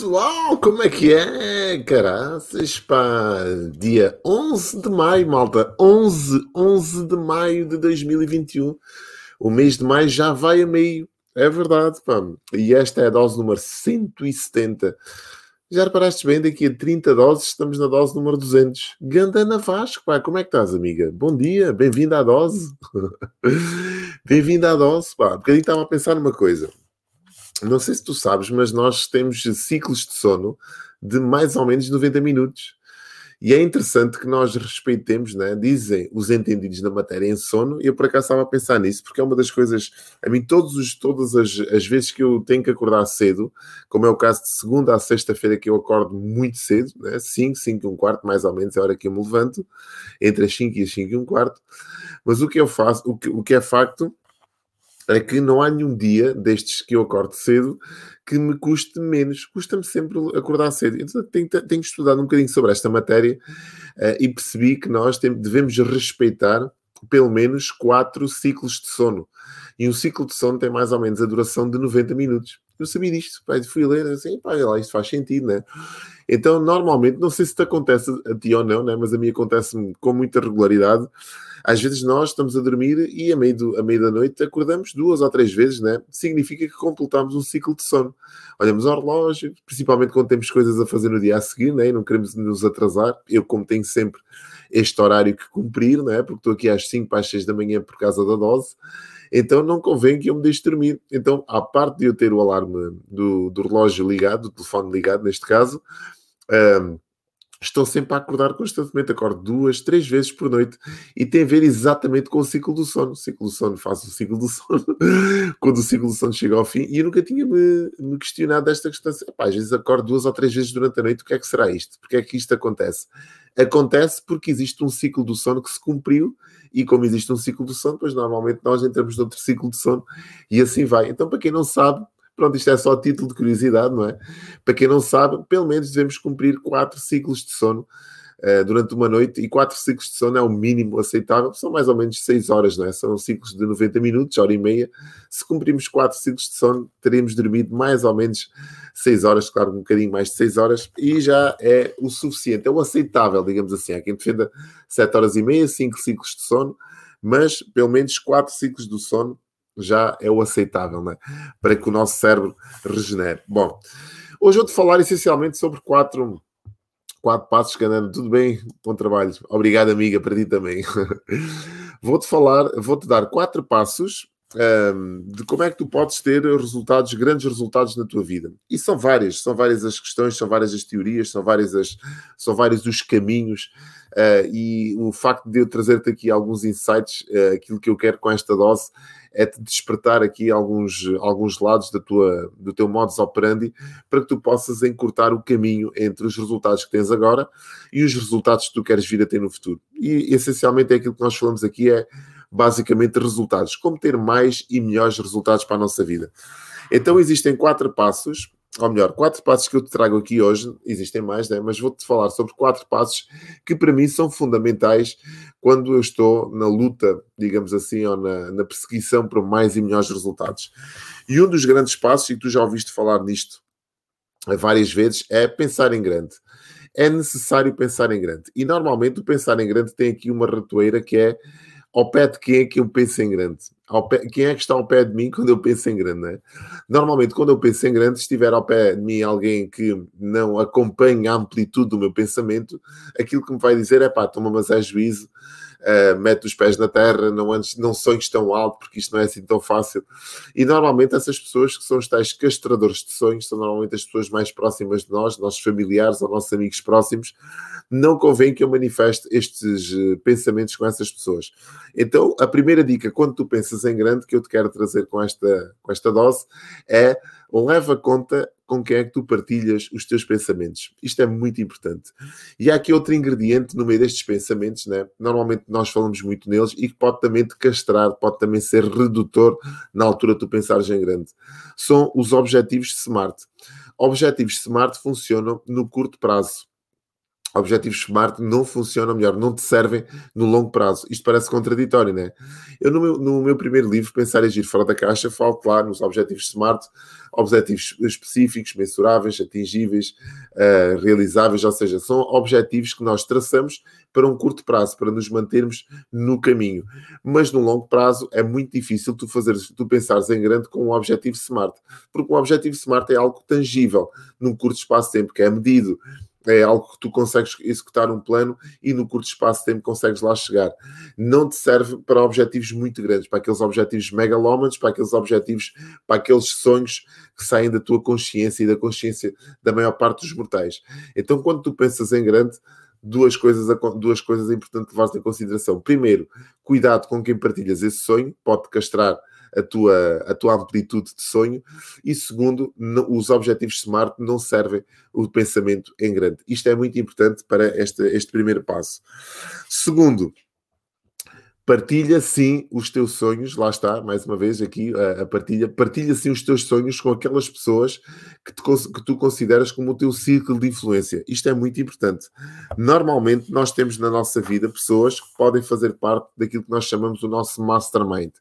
pessoal, como é que é? Caraças, pá. Dia 11 de maio, malta. 11, 11 de maio de 2021. O mês de maio já vai a meio. É verdade, pá. E esta é a dose número 170. Já reparaste bem, daqui a 30 doses estamos na dose número 200. Gandana Vasco, pá. Como é que estás, amiga? Bom dia, bem-vinda à dose. bem-vinda à dose, pá. Um bocadinho estava a pensar numa coisa não sei se tu sabes, mas nós temos ciclos de sono de mais ou menos 90 minutos. E é interessante que nós respeitemos, né? dizem os entendidos na matéria em sono, e eu por acaso estava a pensar nisso, porque é uma das coisas, a mim, todos os, todas as, as vezes que eu tenho que acordar cedo, como é o caso de segunda a sexta-feira, que eu acordo muito cedo, né? 5, 5 e um quarto, mais ou menos, é a hora que eu me levanto, entre as 5 e as 5 e um quarto. Mas o que eu faço, o que, o que é facto, é que não há nenhum dia destes que eu acordo cedo que me custe menos. Custa-me sempre acordar cedo. Então tenho, tenho, estudado um bocadinho sobre esta matéria uh, e percebi que nós devemos respeitar pelo menos quatro ciclos de sono. E um ciclo de sono tem mais ou menos a duração de 90 minutos. Eu sabia disto, pai, fui ler assim, pá, lá, isto faz sentido, né? Então, normalmente, não sei se te acontece a ti ou não, né? mas a mim acontece-me com muita regularidade às vezes nós estamos a dormir e a meio, do, a meio da noite acordamos duas ou três vezes, né? Significa que completamos um ciclo de sono. Olhamos ao relógio, principalmente quando temos coisas a fazer no dia a seguir, né? E não queremos nos atrasar. Eu, como tenho sempre este horário que cumprir, né? Porque estou aqui às 5 para as 6 da manhã por causa da dose. Então não convém que eu me deixe dormir. Então, à parte de eu ter o alarme do, do relógio ligado, do telefone ligado, neste caso, Estou sempre a acordar constantemente, acordo duas, três vezes por noite e tem a ver exatamente com o ciclo do sono. O ciclo do sono faz o ciclo do sono quando o ciclo do sono chega ao fim e eu nunca tinha me, me questionado desta questão. Epá, às vezes acordo duas ou três vezes durante a noite, o que é que será isto? Porque é que isto acontece? Acontece porque existe um ciclo do sono que se cumpriu e como existe um ciclo do sono, pois normalmente nós entramos noutro ciclo de sono e assim vai. Então, para quem não sabe, Pronto, isto é só título de curiosidade, não é? Para quem não sabe, pelo menos devemos cumprir quatro ciclos de sono uh, durante uma noite, e quatro ciclos de sono é o mínimo aceitável, são mais ou menos seis horas, não é? São ciclos de 90 minutos, hora e meia. Se cumprirmos quatro ciclos de sono, teremos dormido mais ou menos seis horas, claro, um bocadinho mais de seis horas, e já é o suficiente, é o aceitável, digamos assim. Há quem defenda sete horas e meia, cinco ciclos de sono, mas pelo menos quatro ciclos do sono já é o aceitável, né? para que o nosso cérebro regenere. Bom, hoje vou-te falar essencialmente sobre quatro, quatro passos, Canano. Tudo bem? Bom trabalho. Obrigado, amiga, para ti também. vou-te falar, vou-te dar quatro passos um, de como é que tu podes ter resultados, grandes resultados na tua vida. E são várias, são várias as questões, são várias as teorias, são várias as, são vários os caminhos. Uh, e o facto de eu trazer-te aqui alguns insights, uh, aquilo que eu quero com esta dose é te despertar aqui alguns, alguns lados da tua, do teu modus operandi para que tu possas encurtar o caminho entre os resultados que tens agora e os resultados que tu queres vir a ter no futuro. E essencialmente é aquilo que nós falamos aqui é basicamente resultados, como ter mais e melhores resultados para a nossa vida. Então existem quatro passos ou melhor, quatro passos que eu te trago aqui hoje, existem mais, né? mas vou-te falar sobre quatro passos que para mim são fundamentais quando eu estou na luta, digamos assim, ou na, na perseguição para mais e melhores resultados. E um dos grandes passos, e tu já ouviste falar nisto várias vezes, é pensar em grande. É necessário pensar em grande. E normalmente o pensar em grande tem aqui uma ratoeira que é ao pé de quem é que eu penso em grande? Pé, quem é que está ao pé de mim quando eu penso em grande? Né? Normalmente, quando eu penso em grande, se estiver ao pé de mim alguém que não acompanha a amplitude do meu pensamento, aquilo que me vai dizer é pá, toma mas é juízo, uh, mete os pés na terra, não, antes, não sonhes tão alto, porque isto não é assim tão fácil. E normalmente essas pessoas que são os tais castradores de sonhos são normalmente as pessoas mais próximas de nós, nossos familiares ou nossos amigos próximos. Não convém que eu manifeste estes uh, pensamentos com essas pessoas. Então, a primeira dica, quando tu pensas em grande, que eu te quero trazer com esta, com esta dose, é leva conta com quem é que tu partilhas os teus pensamentos. Isto é muito importante. E há aqui outro ingrediente no meio destes pensamentos, né? Normalmente nós falamos muito neles e que pode também te castrar, pode também ser redutor na altura tu pensares em grande. São os objetivos SMART. Objetivos SMART funcionam no curto prazo. Objetivos SMART não funcionam melhor, não te servem no longo prazo. Isto parece contraditório, não é? Eu, no meu, no meu primeiro livro, Pensar e Agir Fora da Caixa, falo, claro, nos objetivos SMART, objetivos específicos, mensuráveis, atingíveis, uh, realizáveis, ou seja, são objetivos que nós traçamos para um curto prazo, para nos mantermos no caminho. Mas no longo prazo é muito difícil tu fazeres, tu pensares em grande com um objetivo SMART, porque um objetivo SMART é algo tangível, num curto espaço de tempo, que é medido é algo que tu consegues executar um plano e no curto espaço de tempo consegues lá chegar. Não te serve para objetivos muito grandes, para aqueles objetivos megalómanos, para aqueles objetivos, para aqueles sonhos que saem da tua consciência e da consciência da maior parte dos mortais. Então, quando tu pensas em grande, duas coisas, duas coisas importantes levar em consideração. Primeiro, cuidado com quem partilhas esse sonho, pode castrar a tua, a tua amplitude de sonho. E segundo, os objetivos SMART não servem o pensamento em grande. Isto é muito importante para este, este primeiro passo. Segundo, Partilha sim os teus sonhos, lá está, mais uma vez aqui a, a partilha. Partilha sim os teus sonhos com aquelas pessoas que, te, que tu consideras como o teu círculo de influência. Isto é muito importante. Normalmente nós temos na nossa vida pessoas que podem fazer parte daquilo que nós chamamos o nosso mastermind.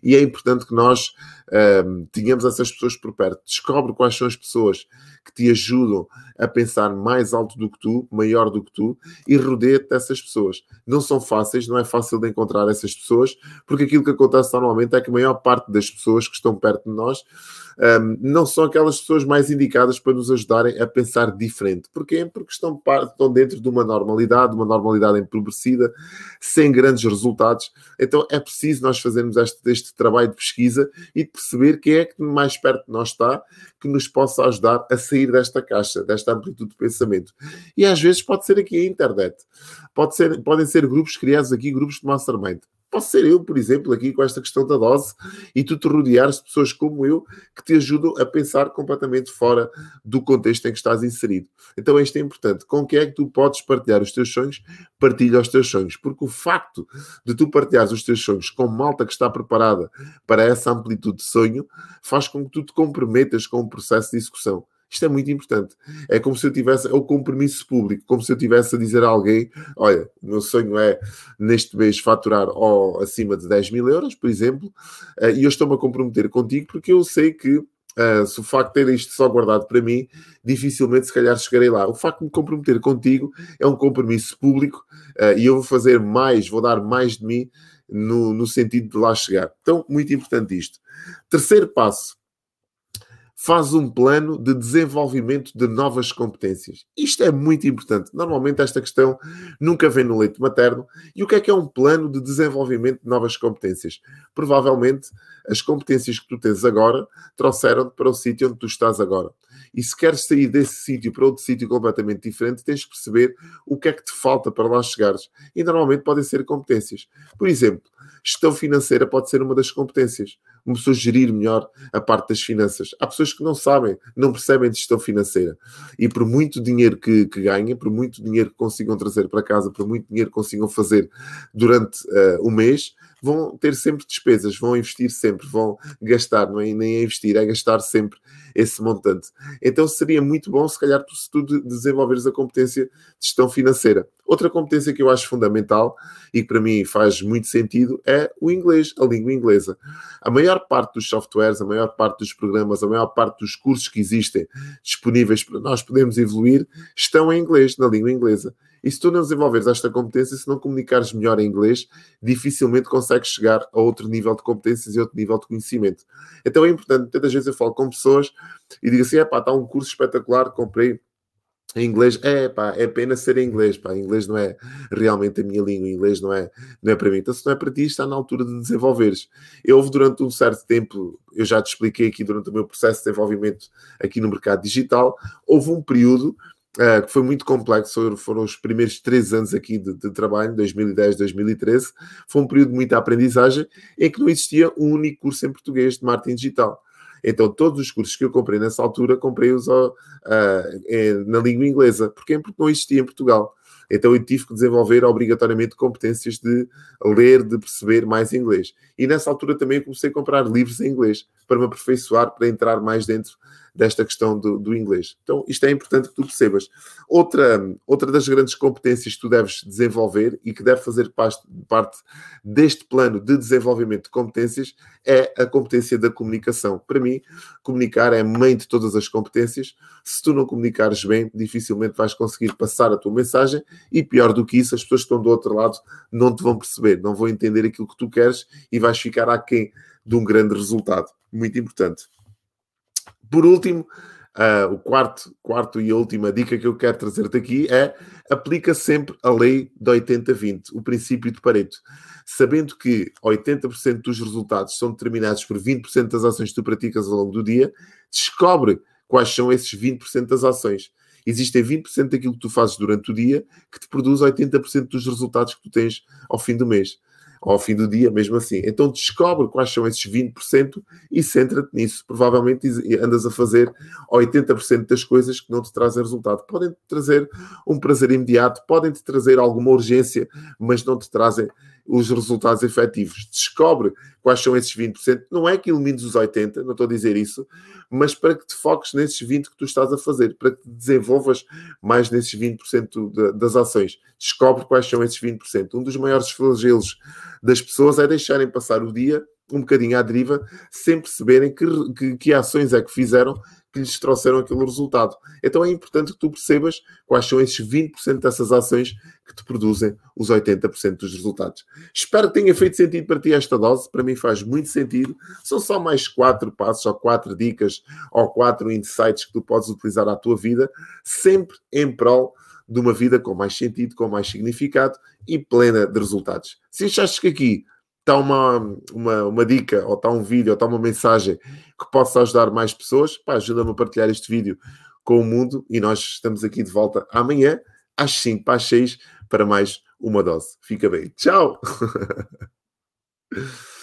E é importante que nós um, tenhamos essas pessoas por perto. Descobre quais são as pessoas que te ajudam a pensar mais alto do que tu, maior do que tu, e rodeia-te dessas pessoas. Não são fáceis, não é fácil de encontrar essas pessoas, porque aquilo que acontece normalmente é que a maior parte das pessoas que estão perto de nós um, não são aquelas pessoas mais indicadas para nos ajudarem a pensar diferente. Porquê? Porque estão, estão dentro de uma normalidade, uma normalidade empobrecida, sem grandes resultados. Então é preciso nós fazermos este, este trabalho de pesquisa e de perceber quem é que mais perto de nós está, que nos possa ajudar a sair desta caixa, desta amplitude de pensamento. E às vezes pode ser aqui a internet, pode ser, podem ser grupos criados aqui, grupos de mastermind. Posso ser eu, por exemplo, aqui com esta questão da dose e tu te rodeares de pessoas como eu que te ajudam a pensar completamente fora do contexto em que estás inserido. Então isto é importante. Com quem é que tu podes partilhar os teus sonhos? Partilha os teus sonhos. Porque o facto de tu partilhares os teus sonhos com malta que está preparada para essa amplitude de sonho faz com que tu te comprometas com o processo de execução. Isto é muito importante. É como se eu tivesse, é o compromisso público, como se eu tivesse a dizer a alguém: olha, o meu sonho é neste mês faturar oh, acima de 10 mil euros, por exemplo, uh, e eu estou-me a comprometer contigo porque eu sei que. Uh, se o facto de ter isto só guardado para mim, dificilmente se calhar chegarei lá. O facto de me comprometer contigo é um compromisso público uh, e eu vou fazer mais, vou dar mais de mim no, no sentido de lá chegar. Então, muito importante isto. Terceiro passo, faz um plano de desenvolvimento de novas competências. Isto é muito importante. Normalmente esta questão nunca vem no leite materno. E o que é que é um plano de desenvolvimento de novas competências? Provavelmente as competências que tu tens agora trouxeram-te para o sítio onde tu estás agora. E se queres sair desse sítio para outro sítio completamente diferente, tens que perceber o que é que te falta para lá chegares. E normalmente podem ser competências. Por exemplo, gestão financeira pode ser uma das competências uma pessoa gerir melhor a parte das finanças. Há pessoas que não sabem, não percebem de gestão financeira. E por muito dinheiro que, que ganhem, por muito dinheiro que consigam trazer para casa, por muito dinheiro que consigam fazer durante uh, o mês, vão ter sempre despesas, vão investir sempre, vão gastar, não é nem é investir, é gastar sempre esse montante. Então seria muito bom, se calhar, se tu desenvolveres a competência de gestão financeira. Outra competência que eu acho fundamental e que para mim faz muito sentido é o inglês, a língua inglesa. A maior parte dos softwares, a maior parte dos programas, a maior parte dos cursos que existem disponíveis para nós podermos evoluir estão em inglês, na língua inglesa. E se tu não desenvolveres esta competência, se não comunicares melhor em inglês, dificilmente consegues chegar a outro nível de competências e outro nível de conhecimento. Então é importante, tantas vezes eu falo com pessoas e digo assim: é pá, está um curso espetacular, comprei em inglês, é pá, é pena ser em inglês, pá, inglês não é realmente a minha língua, inglês não é, não é para mim. Então, se não é para ti, está na altura de desenvolveres. Eu houve durante um certo tempo, eu já te expliquei aqui durante o meu processo de desenvolvimento aqui no mercado digital, houve um período Uh, que foi muito complexo, foram os primeiros três anos aqui de, de, trabalho, 2010, 2013, foi um período de muita aprendizagem, em que não existia um único curso em português de marketing digital. Então, todos os cursos que eu comprei nessa altura, comprei-os uh, na língua inglesa. Porquê? Porque não existia em Portugal. Então eu tive que desenvolver obrigatoriamente competências de ler, de perceber mais inglês. E nessa altura também eu comecei a comprar livros em inglês para me aperfeiçoar, para entrar mais dentro desta questão do, do, inglês. Então, isto é importante que tu percebas. Outra, outra das grandes competências que tu deves desenvolver e que deve fazer parte, deste plano de desenvolvimento de competências é a competência da comunicação. Para mim, comunicar é a mãe de todas as competências. Se tu não comunicares bem, dificilmente vais conseguir passar a tua mensagem e, pior do que isso, as pessoas que estão do outro lado não te vão perceber, não vão entender aquilo que tu queres e vais ficar aquém de um grande resultado. Muito importante. Por último, uh, o quarto, quarto e última dica que eu quero trazer-te aqui é aplica sempre a lei de 80-20, o princípio de Pareto. Sabendo que 80% dos resultados são determinados por 20% das ações que tu praticas ao longo do dia, descobre quais são esses 20% das ações. Existem 20% daquilo que tu fazes durante o dia que te produz 80% dos resultados que tu tens ao fim do mês ao fim do dia, mesmo assim. Então descobre quais são esses 20% e centra-te nisso. Provavelmente andas a fazer 80% das coisas que não te trazem resultado. Podem te trazer um prazer imediato, podem te trazer alguma urgência, mas não te trazem os resultados efetivos. Descobre quais são esses 20%. Não é que elimines os 80%, não estou a dizer isso, mas para que te foques nesses 20% que tu estás a fazer, para que te desenvolvas mais nesses 20% de, das ações. Descobre quais são esses 20%. Um dos maiores flagelos das pessoas é deixarem passar o dia um bocadinho à deriva, sem perceberem que, que, que ações é que fizeram que lhes trouxeram aquele resultado. Então é importante que tu percebas quais são esses 20% dessas ações que te produzem os 80% dos resultados. Espero que tenha feito sentido para ti esta dose. Para mim faz muito sentido. São só mais quatro passos, ou quatro dicas, ou quatro insights que tu podes utilizar à tua vida, sempre em prol de uma vida com mais sentido, com mais significado e plena de resultados. Se achaste que aqui está uma, uma, uma dica, ou está um vídeo, ou está uma mensagem que possa ajudar mais pessoas, ajuda-me a partilhar este vídeo com o mundo e nós estamos aqui de volta amanhã, às 5 para as 6, para mais uma dose. Fica bem. Tchau!